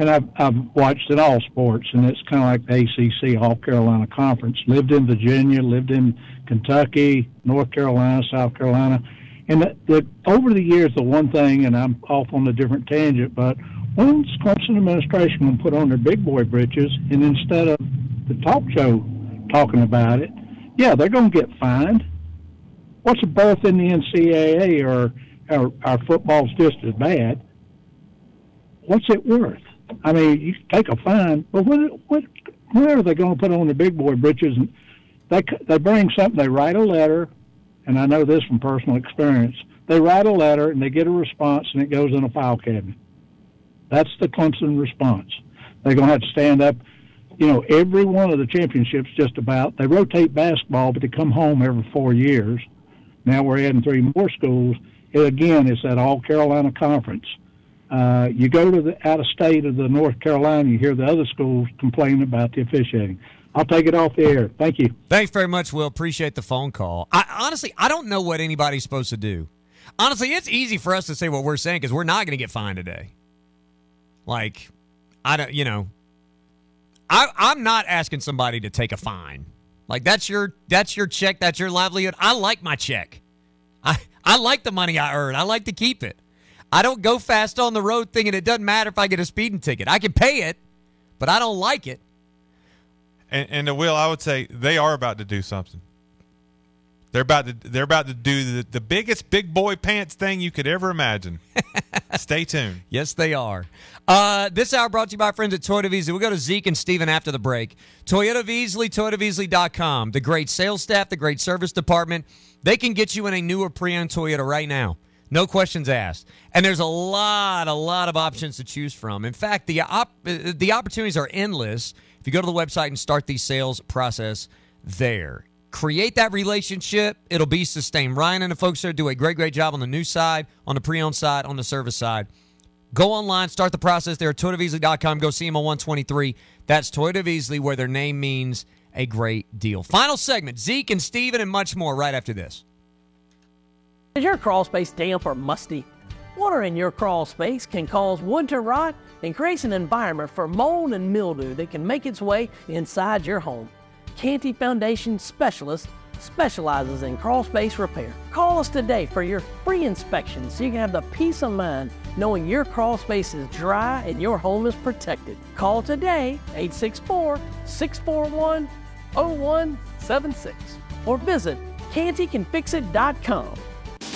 and I've, I've watched it all sports, and it's kind of like the ACC, All Carolina Conference. Lived in Virginia, lived in Kentucky, North Carolina, South Carolina. And the, the, over the years, the one thing, and I'm off on a different tangent, but when's Clemson administration going to put on their big boy britches, and instead of the talk show talking about it, yeah, they're going to get fined. What's a berth in the NCAA or, or our football's just as bad? What's it worth? I mean, you take a fine, but what, what, where are they going to put on the big boy britches? And they they bring something. They write a letter, and I know this from personal experience. They write a letter and they get a response, and it goes in a file cabinet. That's the Clemson response. They're going to have to stand up you know, every one of the championships just about, they rotate basketball, but they come home every four years. Now we're adding three more schools. It, again, it's that All Carolina Conference. Uh, you go to the out of state of the North Carolina, you hear the other schools complain about the officiating. I'll take it off the air. Thank you.
Thanks very much, Will. Appreciate the phone call. I honestly, I don't know what anybody's supposed to do. Honestly, it's easy for us to say what we're saying because we're not going to get fined today. Like, I don't, you know, I, I'm not asking somebody to take a fine. Like that's your that's your check, that's your livelihood. I like my check. I I like the money I earn. I like to keep it. I don't go fast on the road thinking it doesn't matter if I get a speeding ticket. I can pay it, but I don't like it.
And, and the will, I would say they are about to do something. They're about to they're about to do the, the biggest big boy pants thing you could ever imagine. Stay tuned.
Yes, they are. Uh, this hour brought to you by friends at Toyota Beasley. We'll go to Zeke and Steven after the break. Toyota Beasley, ToyotaBeasley.com. The great sales staff, the great service department. They can get you in a newer pre-owned Toyota right now. No questions asked. And there's a lot, a lot of options to choose from. In fact, the op- the opportunities are endless if you go to the website and start the sales process there. Create that relationship. It'll be sustained. Ryan and the folks there do a great, great job on the new side, on the pre-owned side, on the service side. Go online, start the process there at ToyotaBeasley.com. Go see them on 123. That's Toyota Beasley, where their name means a great deal. Final segment Zeke and Steven and much more right after this.
Is your crawl space damp or musty? Water in your crawl space can cause wood to rot and creates an environment for mold and mildew that can make its way inside your home. Canty Foundation Specialist specializes in crawl space repair. Call us today for your free inspection so you can have the peace of mind knowing your crawl space is dry and your home is protected. Call today 864 641 0176 or visit cantycanfixit.com.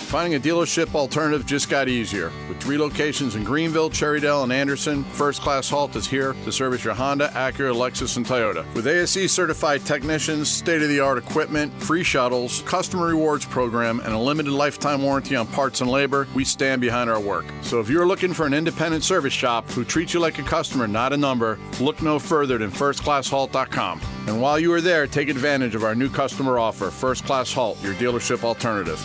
Finding a dealership alternative just got easier. With three locations in Greenville, Cherrydale, and Anderson, First Class Halt is here to service your Honda, Acura, Lexus, and Toyota. With ASE certified technicians, state of the art equipment, free shuttles, customer rewards program, and a limited lifetime warranty on parts and labor, we stand behind our work. So if you're looking for an independent service shop who treats you like a customer, not a number, look no further than firstclasshalt.com. And while you are there, take advantage of our new customer offer, First Class Halt, your dealership alternative.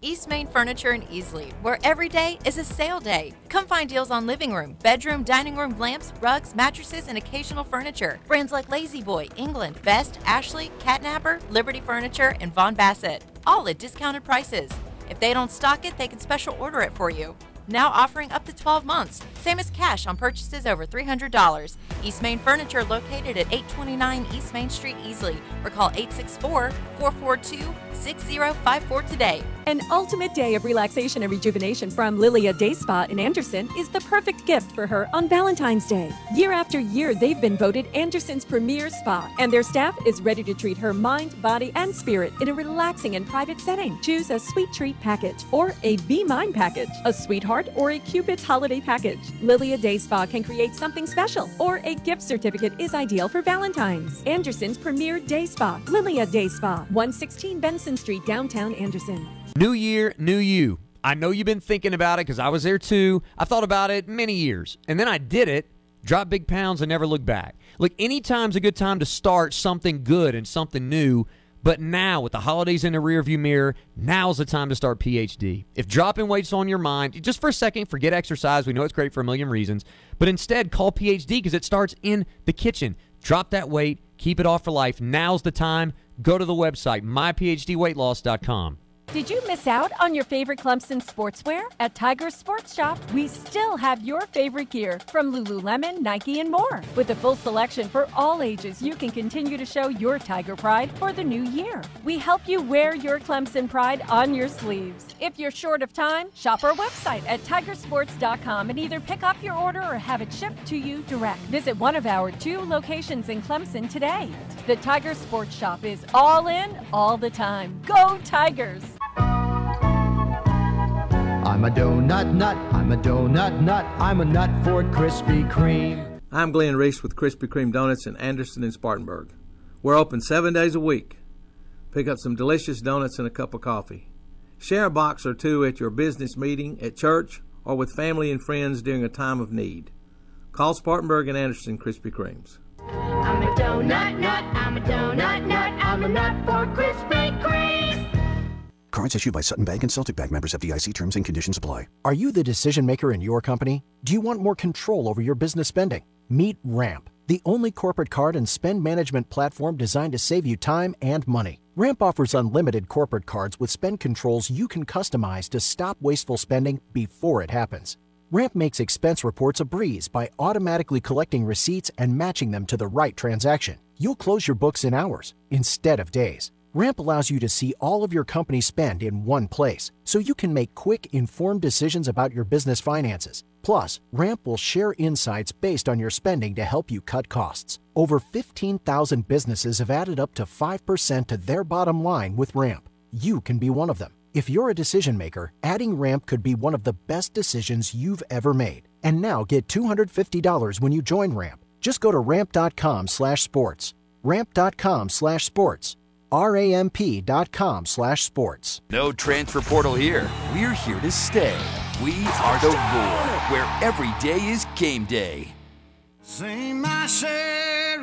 East Main Furniture in Easley, where every day is a sale day. Come find deals on living room, bedroom, dining room lamps, rugs, mattresses, and occasional furniture. Brands like La-Z-Boy, England, Best, Ashley, Catnapper, Liberty Furniture, and Vaughan-Bassett, all at discounted prices. If they don't stock it, they can special order it for you. Now offering up to 12 months, same as cash on purchases over $300. East Main Furniture located at 829 East Main Street, Easley, or call 864 442 6054 today.
An ultimate day of relaxation and rejuvenation from Lilia Day Spa in Anderson is the perfect gift for her on Valentine's Day. Year after year, they've been voted Anderson's premier spa, and their staff is ready to treat her mind, body, and spirit in a relaxing and private setting. Choose a sweet treat package or a Be Mine package, a sweetheart or a Cupid's holiday package. Lilia Day Spa can create something special, or a gift certificate is ideal for Valentine's. Anderson's premier day spa, Lilia Day Spa, 116 Benson Street, downtown Anderson.
New year, new you. I know you've been thinking about it because I was there too. I thought about it many years. And then I did it, dropped big pounds, and never looked back. Look, anytime's a good time to start something good and something new. But now, with the holidays in the rearview mirror, now's the time to start PhD. If dropping weight's on your mind, just for a second, forget exercise. We know it's great for a million reasons. But instead, call PhD because it starts in the kitchen. Drop that weight, keep it off for life. Now's the time. Go to the website, myphdweightloss.com.
Did you miss out on your favorite Clemson sportswear? At Tiger Sports Shop, we still have your favorite gear from Lululemon, Nike, and more. With a full selection for all ages, you can continue to show your Tiger pride for the new year. We help you wear your Clemson pride on your sleeves. If you're short of time, shop our website at tigersports.com and either pick up your order or have it shipped to you direct. Visit one of our two locations in Clemson today. The Tiger Sports Shop is all in all the time. Go Tigers!
I'm a donut nut, I'm a donut nut, I'm a nut for Krispy Kreme.
I'm Glenn Reese with Krispy Kreme Donuts in Anderson and Spartanburg. We're open seven days a week. Pick up some delicious donuts and a cup of coffee. Share a box or two at your business meeting, at church, or with family and friends during a time of need. Call Spartanburg and Anderson Krispy Kremes.
I'm a donut nut, I'm a donut nut, I'm a nut for Krispy Kreme.
Cards issued by Sutton Bank and Celtic Bank members of FDIC terms and conditions apply.
Are you the decision maker in your company? Do you want more control over your business spending? Meet RAMP,
the only corporate card and spend management platform designed to save you time and money. Ramp offers unlimited corporate cards with spend controls you can customize to stop wasteful spending before it happens. Ramp makes expense reports a breeze by automatically collecting receipts and matching them to the right transaction. You'll close your books in hours instead of days. Ramp allows you to see all of your company spend in one place, so you can make quick, informed decisions about your business finances. Plus, Ramp will share insights based on your spending to help you cut costs. Over 15,000 businesses have added up to 5% to their bottom line with Ramp. You can be one of them. If you're a decision maker, adding Ramp could be one of the best decisions you've ever made. And now get $250 when you join Ramp. Just go to ramp.com slash sports. Ramp.com slash sports. R-A-M-P.com slash sports.
No transfer portal here. We're here to stay. We are the Roar, where every day is game day.
Sing my share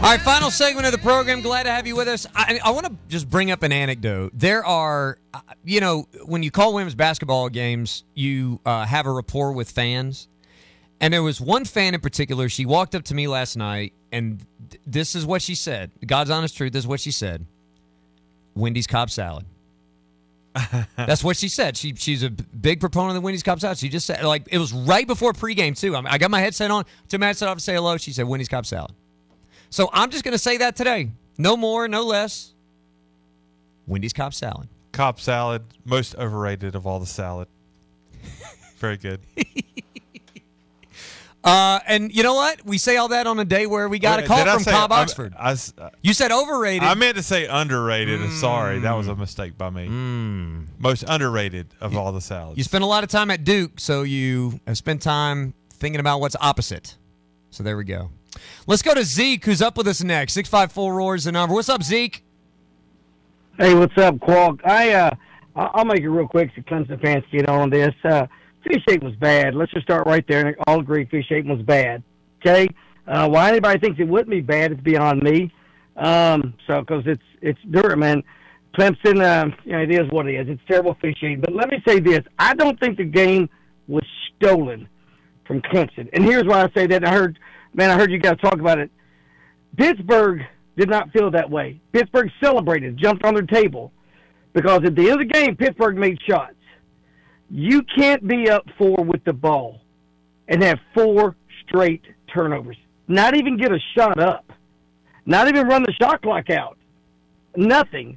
All
right, final segment of the program. Glad to have you with us. I, I want to just bring up an anecdote. There are, uh, you know, when you call women's basketball games, you uh, have a rapport with fans. And there was one fan in particular. She walked up to me last night, and th- this is what she said. God's honest truth. This is what she said. Wendy's Cobb salad. That's what she said. She she's a big proponent of the Wendy's Cobb salad. She just said like it was right before pregame too. I, mean, I got my headset on. Took my headset off to say hello. She said Wendy's Cobb salad. So I'm just going to say that today. No more, no less. Wendy's Cobb salad.
Cobb salad, most overrated of all the salad. Very good.
Uh, and you know what? We say all that on a day where we got a call from
say-
Cobb Oxford.
I s- uh,
you said overrated.
I meant to say underrated. Sorry, that was a mistake by me. Most underrated of all the salads.
You spent a lot of time at Duke, so you have spent time thinking about what's opposite. So there we go. Let's go to Zeke, who's up with us next. 654 Roars the number. What's up, Zeke?
Hey, what's up, Quag? I uh, I'll make it real quick so Clemson fans get on this. Uh, officiating was bad. Let's just start right there and all agree officiating was bad. Okay, uh, why anybody thinks it wouldn't be bad is beyond me. Um, so because it's it's Durham and Clemson, um, you know, it is what it is. It's terrible officiating. But let me say this: I don't think the game was stolen from Clemson. And here's why I say that. I heard, man, I heard you guys talk about it. Pittsburgh did not feel that way. Pittsburgh celebrated, jumped on their table, because at the end of the game, Pittsburgh made shots. You can't be up four with the ball and have four straight turnovers. Not even get a shot up. Not even run the shot clock out. Nothing.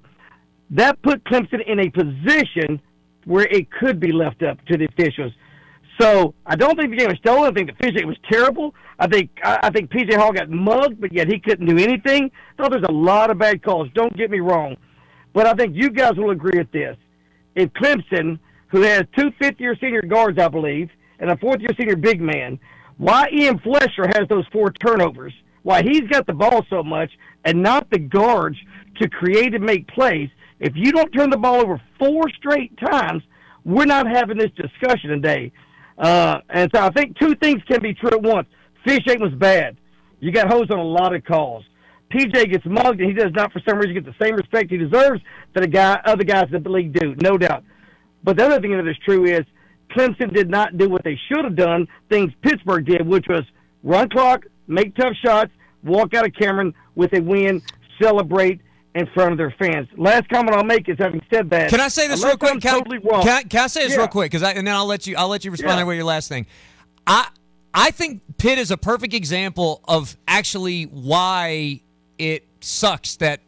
That put Clemson in a position where it could be left up to the officials. So I don't think the game was stolen. I think the officiating was terrible. I think I, I think PJ Hall got mugged, but yet he couldn't do anything. So there's a lot of bad calls. Don't get me wrong, but I think you guys will agree with this. If Clemson, who has two fifth-year senior guards, I believe, and a fourth-year senior big man, why Ian Schieffelin has those four turnovers, why he's got the ball so much, and not the guards to create and make plays. If you don't turn the ball over four straight times, we're not having this discussion today. Uh, and so I think two things can be true at once. Officiating was bad. You got hosed on a lot of calls. PJ gets mugged, and he does not, for some reason, get the same respect he deserves that the guy, other guys in the league do, no doubt. But the other thing that is true is Clemson did not do what they should have done, things Pittsburgh did, which was run clock, make tough shots, walk out of Cameron with a win, celebrate in front of their fans. Last comment I'll make is having said that.
Can I say this real quick? Can, I-
totally
can I, can I say this
Yeah.
real quick? Because and then I'll let you. I'll let you respond
Yeah.
with your last thing. I I think Pitt is a perfect example of actually why it sucks that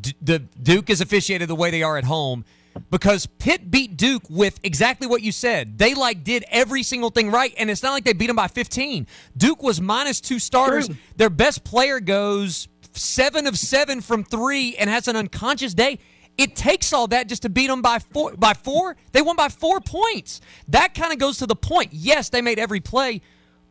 D- the Duke is officiated the way they are at home. Because Pitt beat Duke with exactly what you said. They like did every single thing right, and it's not like they beat them by 15. Duke was minus two starters.
True.
Their best player goes seven of seven from three and has an unconscious day. It takes all that just to beat them by four. By four, they won by four points. That kind of goes to the point. Yes, they made every play,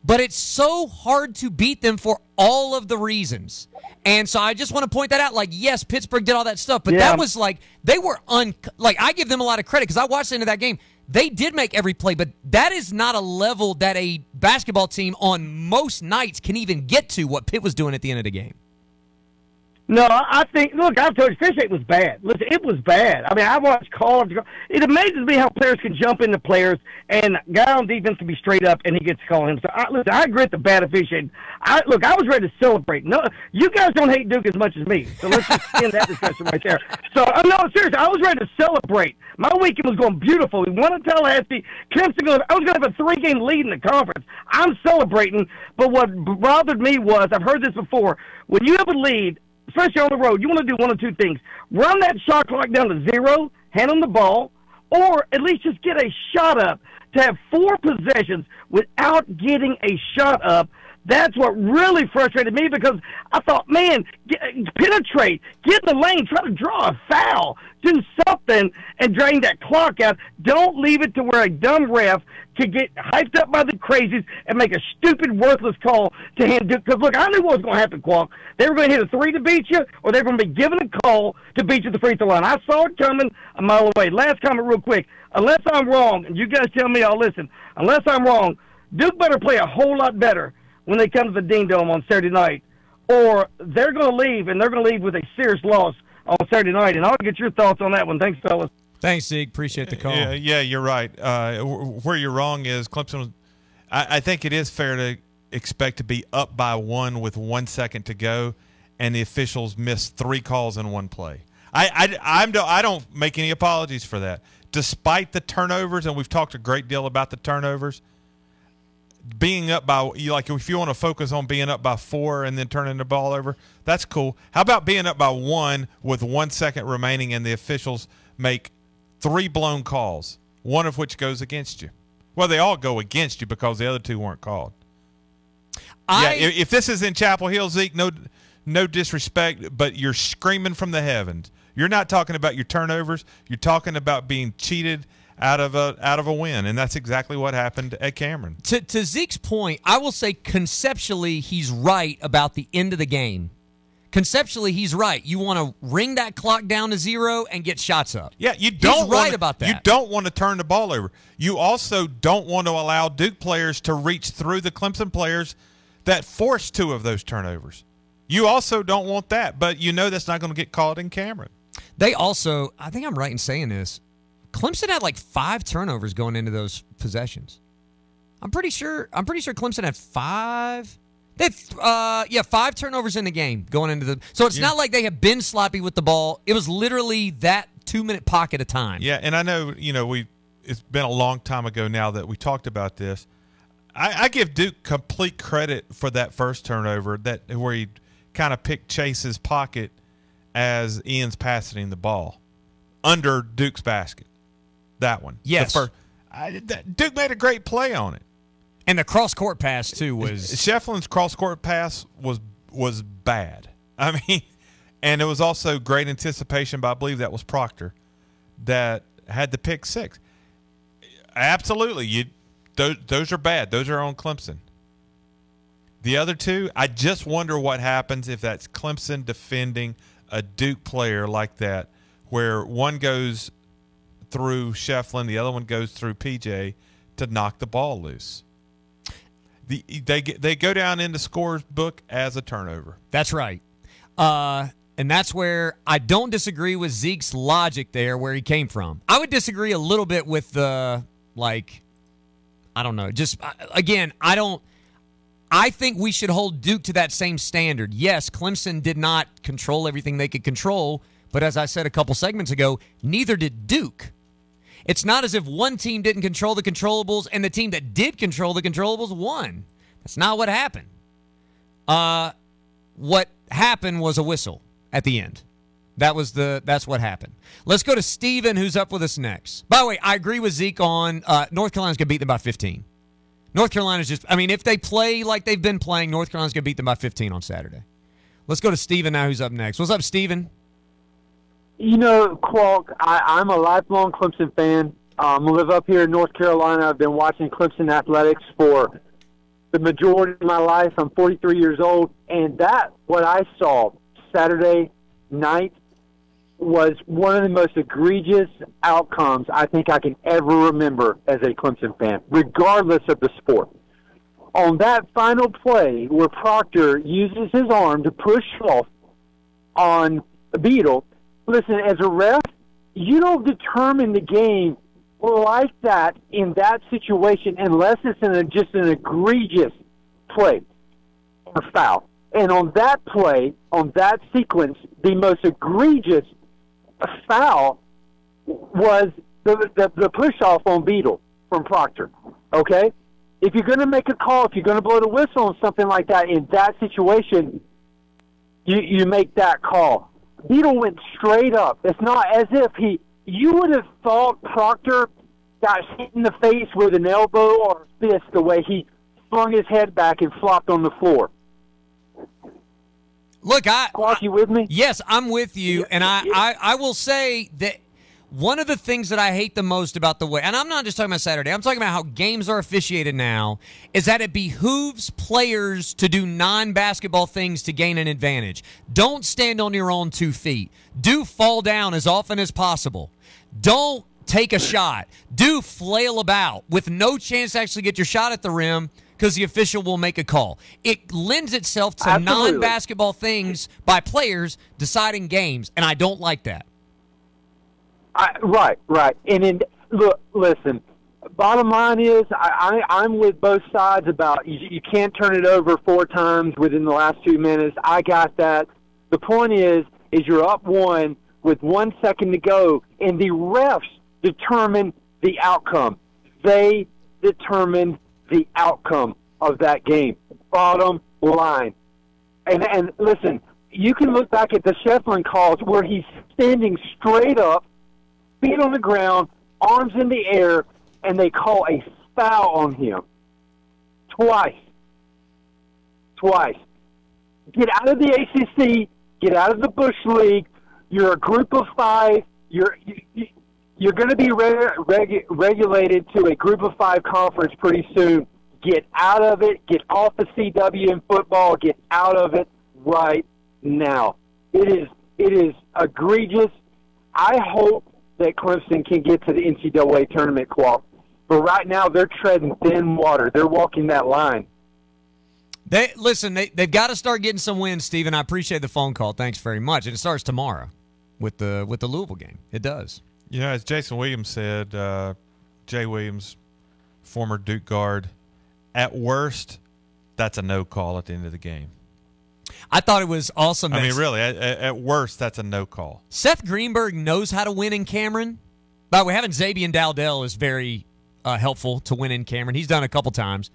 but it's so hard to beat them for all of the reasons. And so I just want to point that out. Like, yes, Pittsburgh did all that stuff, but
Yeah.
that was like they were un. Like I give them a lot of credit because I watched the end of that game. They did make every play, but that is not a level that a basketball team on most nights can even get to. What Pitt was doing at the end of the game.
No, I think. Look, I've told you, fish eight was bad. Listen, it was bad. I mean, I watched call after call. It amazes me how players can jump into players, and guy on defense can be straight up, and he gets to call him. So, I, listen, I agree with the bad officiating. I look, I was ready to celebrate. No, you guys don't hate Duke as much as me, so let's just end that discussion right there. So, uh, no, seriously, I was ready to celebrate. My weekend was going beautiful. We won in Tallahassee. Clemson, going, I was going to have a three-game lead in the conference. I'm celebrating, but what bothered me was I've heard this before. When you have a lead especially on the road, you want to do one of two things: run that shot clock down to zero, hand them the ball, or at least just get a shot up. To have four possessions without getting a shot up, that's what really frustrated me because I thought, man, get, penetrate, get in the lane, try to draw a foul, do something, and drain that clock out. Don't leave it to where a dumb ref could get hyped up by the crazies and make a stupid, worthless call to Duke. Because look, I knew what was going to happen, Quag. They were going to hit a three to beat you, or they were going to be given a call to beat you at the free throw line. I saw it coming a mile away. Last comment, real quick. Unless I'm wrong, and you guys tell me, I'll listen. Unless I'm wrong, Duke better play a whole lot better when they come to the Dean Dome on Saturday night, or they're going to leave, and they're going to leave with a serious loss on Saturday night. And I'll get your thoughts on that one. Thanks, fellas.
Thanks, Zeke. Appreciate the call.
Yeah, yeah, you're right. Uh, where you're wrong is Clemson. Was, I, I think it is fair to expect to be up by one with one second to go, and the officials missed three calls in one play. I, I, I'm, I don't make any apologies for that. Despite the turnovers, and we've talked a great deal about the turnovers, being up by you like if you want to focus on being up by four and then turning the ball over, that's cool. How about being up by one with one second remaining and the officials make three blown calls, one of which goes against you? Well, they all go against you because the other two weren't called.
I,
yeah, if, if this is in Chapel Hill, Zeke, no, no disrespect, but you're screaming from the heavens. You're not talking about your turnovers. You're talking about being cheated out of a out of a win, and that's exactly what happened at Cameron.
To, to Zeke's point, I will say conceptually he's right about the end of the game. Conceptually, he's right. You want to ring that clock down to zero and get shots up.
Yeah, you don't
He's right
wanna-
about that.
You don't want to turn the ball over. You also don't want to allow Duke players to reach through the Clemson players that forced two of those turnovers. You also don't want that, but you know that's not going to get called in Cameron.
They also, I think I'm right in saying this. Clemson had like five turnovers going into those possessions. I'm pretty sure. I'm pretty sure Clemson had five. They, had, uh, yeah, five turnovers in the game going into the. So it's
Yeah.
not like they have been sloppy with the ball. It was literally that two minute pocket of time.
Yeah, and I know you know we. It's been a long time ago now that we talked about this. I, I give Duke complete credit for that first turnover that where he kind of picked Chase's pocket as Ian's passing the ball under Duke's basket. That one,
Yes.
first- I, that, Duke made a great play on it.
And the cross court pass too was
Schieffelin's cross court pass was was bad. I mean, and it was also great anticipation by I believe that was Proctor that had the pick six. Absolutely, you those those are bad. Those are on Clemson. The other two, I just wonder what happens if that's Clemson defending a Duke player like that, where one goes through Schieffelin, the other one goes through PJ to knock the ball loose. The, they they go down in the scores book as a turnover.
That's right. Uh, and that's where I don't disagree with Zeke's logic there, where he came from. I would disagree a little bit with the, like, I don't know. Just, uh, again, I don't. I think we should hold Duke to that same standard. Yes, Clemson did not control everything they could control, but as I said a couple segments ago, neither did Duke. It's not as if one team didn't control the controllables and the team that did control the controllables won. That's not what happened. Uh, what happened was a whistle at the end. That was the that's what happened. Let's go to Steven, who's up with us next. By the way, I agree with Zeke on uh, North Carolina's gonna beat them by 15. North Carolina's just I mean, if they play like they've been playing, North Carolina's gonna beat them by 15 on Saturday. Let's go to Steven now, who's up next. What's up, Steven?
You know, Quag, I, I'm a lifelong Clemson fan. Um, I live up here in North Carolina. I've been watching Clemson athletics for the majority of my life. I'm 43 years old, and that what I saw Saturday night was one of the most egregious outcomes I think I can ever remember as a Clemson fan, regardless of the sport. On that final play where Proctor uses his arm to push off on Beadle. Listen, as a ref, you don't determine the game like that in that situation unless it's a, just an egregious play or foul. And on that play, on that sequence, the most egregious foul was the the, the push off on Beadle from Proctor. Okay, if you're going to make a call, if you're going to blow the whistle on something like that in that situation, you you make that call. Beadle went straight up. It's not as if he. You would have thought Proctor got hit in the face with an elbow or a fist the way he flung his head back and flopped on the floor.
Look, I,
Quag, you with me?
Yes, I'm with you, and I, I, I will say that one of the things that I hate the most about the way, and I'm not just talking about Saturday, I'm talking about how games are officiated now, is that it behooves players to do non basketball things to gain an advantage. Don't stand on your own two feet. Do fall down as often as possible. Don't take a shot. Do flail about with no chance to actually get your shot at the rim because the official will make a call. It lends itself to non basketball things by players deciding games, and I don't like that.
I, right, right. And then look, listen. Bottom line is, I, I, I'm with both sides about you, you can't turn it over four times within the last two minutes. I got that. The point is, is you're up one with one second to go, and the refs determine the outcome. They determine the outcome of that game. Bottom line. And and listen, you can look back at the Schieffelin calls where he's standing straight up, feet on the ground, arms in the air, and they call a foul on him. Twice. Twice. Get out of the ACC. Get out of the Bush League. You're a group of five. You're you, you're going to be re- regu- regulated to a group of five conference pretty soon. Get out of it. Get off the CW in football. Get out of it right now. It is it is egregious. I hope that Clemson can get to the NCAA tournament Quag. But right now they're treading thin water. They're walking that line.
They listen. They they've got to start getting some wins, Stephen. I appreciate the phone call. Thanks very much. And it starts tomorrow with the with the Louisville game. It does.
You know, as Jason Williams said, uh, Jay Williams, former Duke guard, at worst, that's a no call at the end of the game.
I thought it was awesome.
I mean, really, at, at worst, that's a no call.
Seth Greenberg knows how to win in Cameron. By the way, having Zabian Dowdell is very uh, helpful to win in Cameron. He's done a couple times.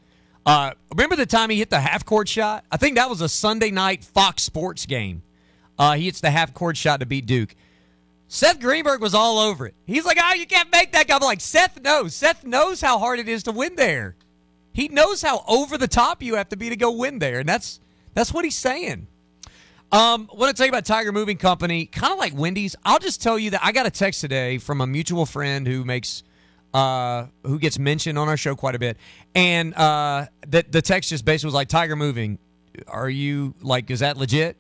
Uh, remember the time he hit the half court shot? I think that was a Sunday night Fox Sports game. Uh, he hits the half court shot to beat Duke. Seth Greenberg was all over it. He's like, "Oh, you can't make that." guy." I'm like, "Seth knows. Seth knows how hard it is to win there. He knows how over the top you have to be to go win there, and that's that's what he's saying." Um, want to tell you about Tiger Moving Company, kind of like Wendy's. I'll just tell you that I got a text today from a mutual friend who makes, uh, who gets mentioned on our show quite a bit, and uh, the the text just basically was like, "Tiger Moving, are you like, is that legit?"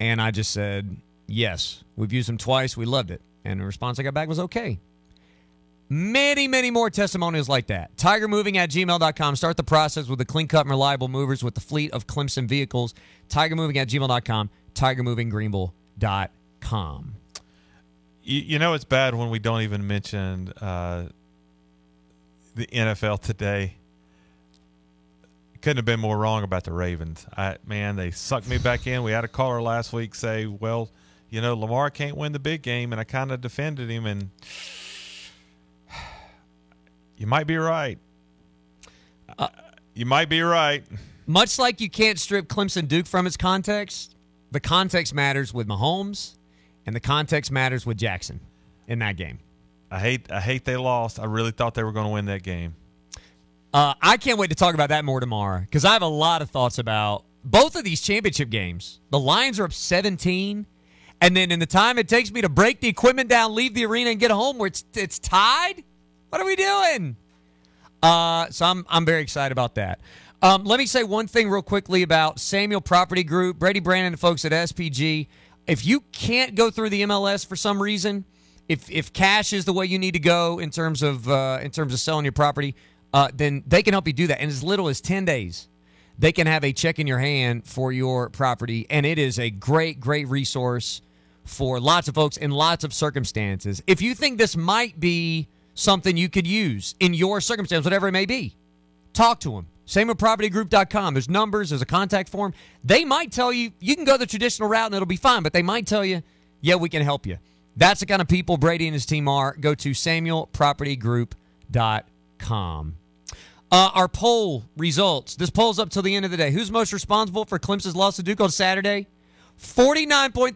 And I just said, "Yes, we've used them twice. We loved it." And the response I got back was, "Okay." Many, many more testimonials like that. Tigermoving at gmail.com. Start the process with the clean cut and reliable movers with the fleet of Clemson vehicles. Tigermoving at gmail.com. Tigermovinggreenville.com.
You, you know, it's bad when we don't even mention uh, the NFL today. Couldn't have been more wrong about the Ravens. I, man, they sucked me back in. We had a caller last week say, well, you know, Lamar can't win the big game, and I kind of defended him, and you might be right.
Uh,
you might be right.
Much like you can't strip Clemson Duke from its context, the context matters with Mahomes, and the context matters with Jackson in that game.
I hate I hate they lost. I really thought they were going to win that game.
Uh, I can't wait to talk about that more tomorrow because I have a lot of thoughts about both of these championship games. The Lions are up 17, and then in the time it takes me to break the equipment down, leave the arena, and get home, where it's it's tied. What are we doing? Uh, so I'm I'm very excited about that. Um, let me say one thing real quickly about Samuel Property Group, Brady Brandon, and folks at SPG. If you can't go through the MLS for some reason, if if cash is the way you need to go in terms of uh, in terms of selling your property, uh, then they can help you do that in as little as ten days. they can have a check in your hand for your property. And it is a great, great resource for lots of folks in lots of circumstances. If you think this might be something you could use in your circumstance, whatever it may be, talk to them. samuelpropertygroup.com. There's numbers, there's a contact form. They might tell you you can go the traditional route and it'll be fine, but they might tell you, yeah, we can help you. That's the kind of people Brady and his team are. Go to samuelpropertygroup.com. Uh, our poll results. This poll's up till the end of the day. Who's most responsible for Clemson's loss to Duke on Saturday? 49.3%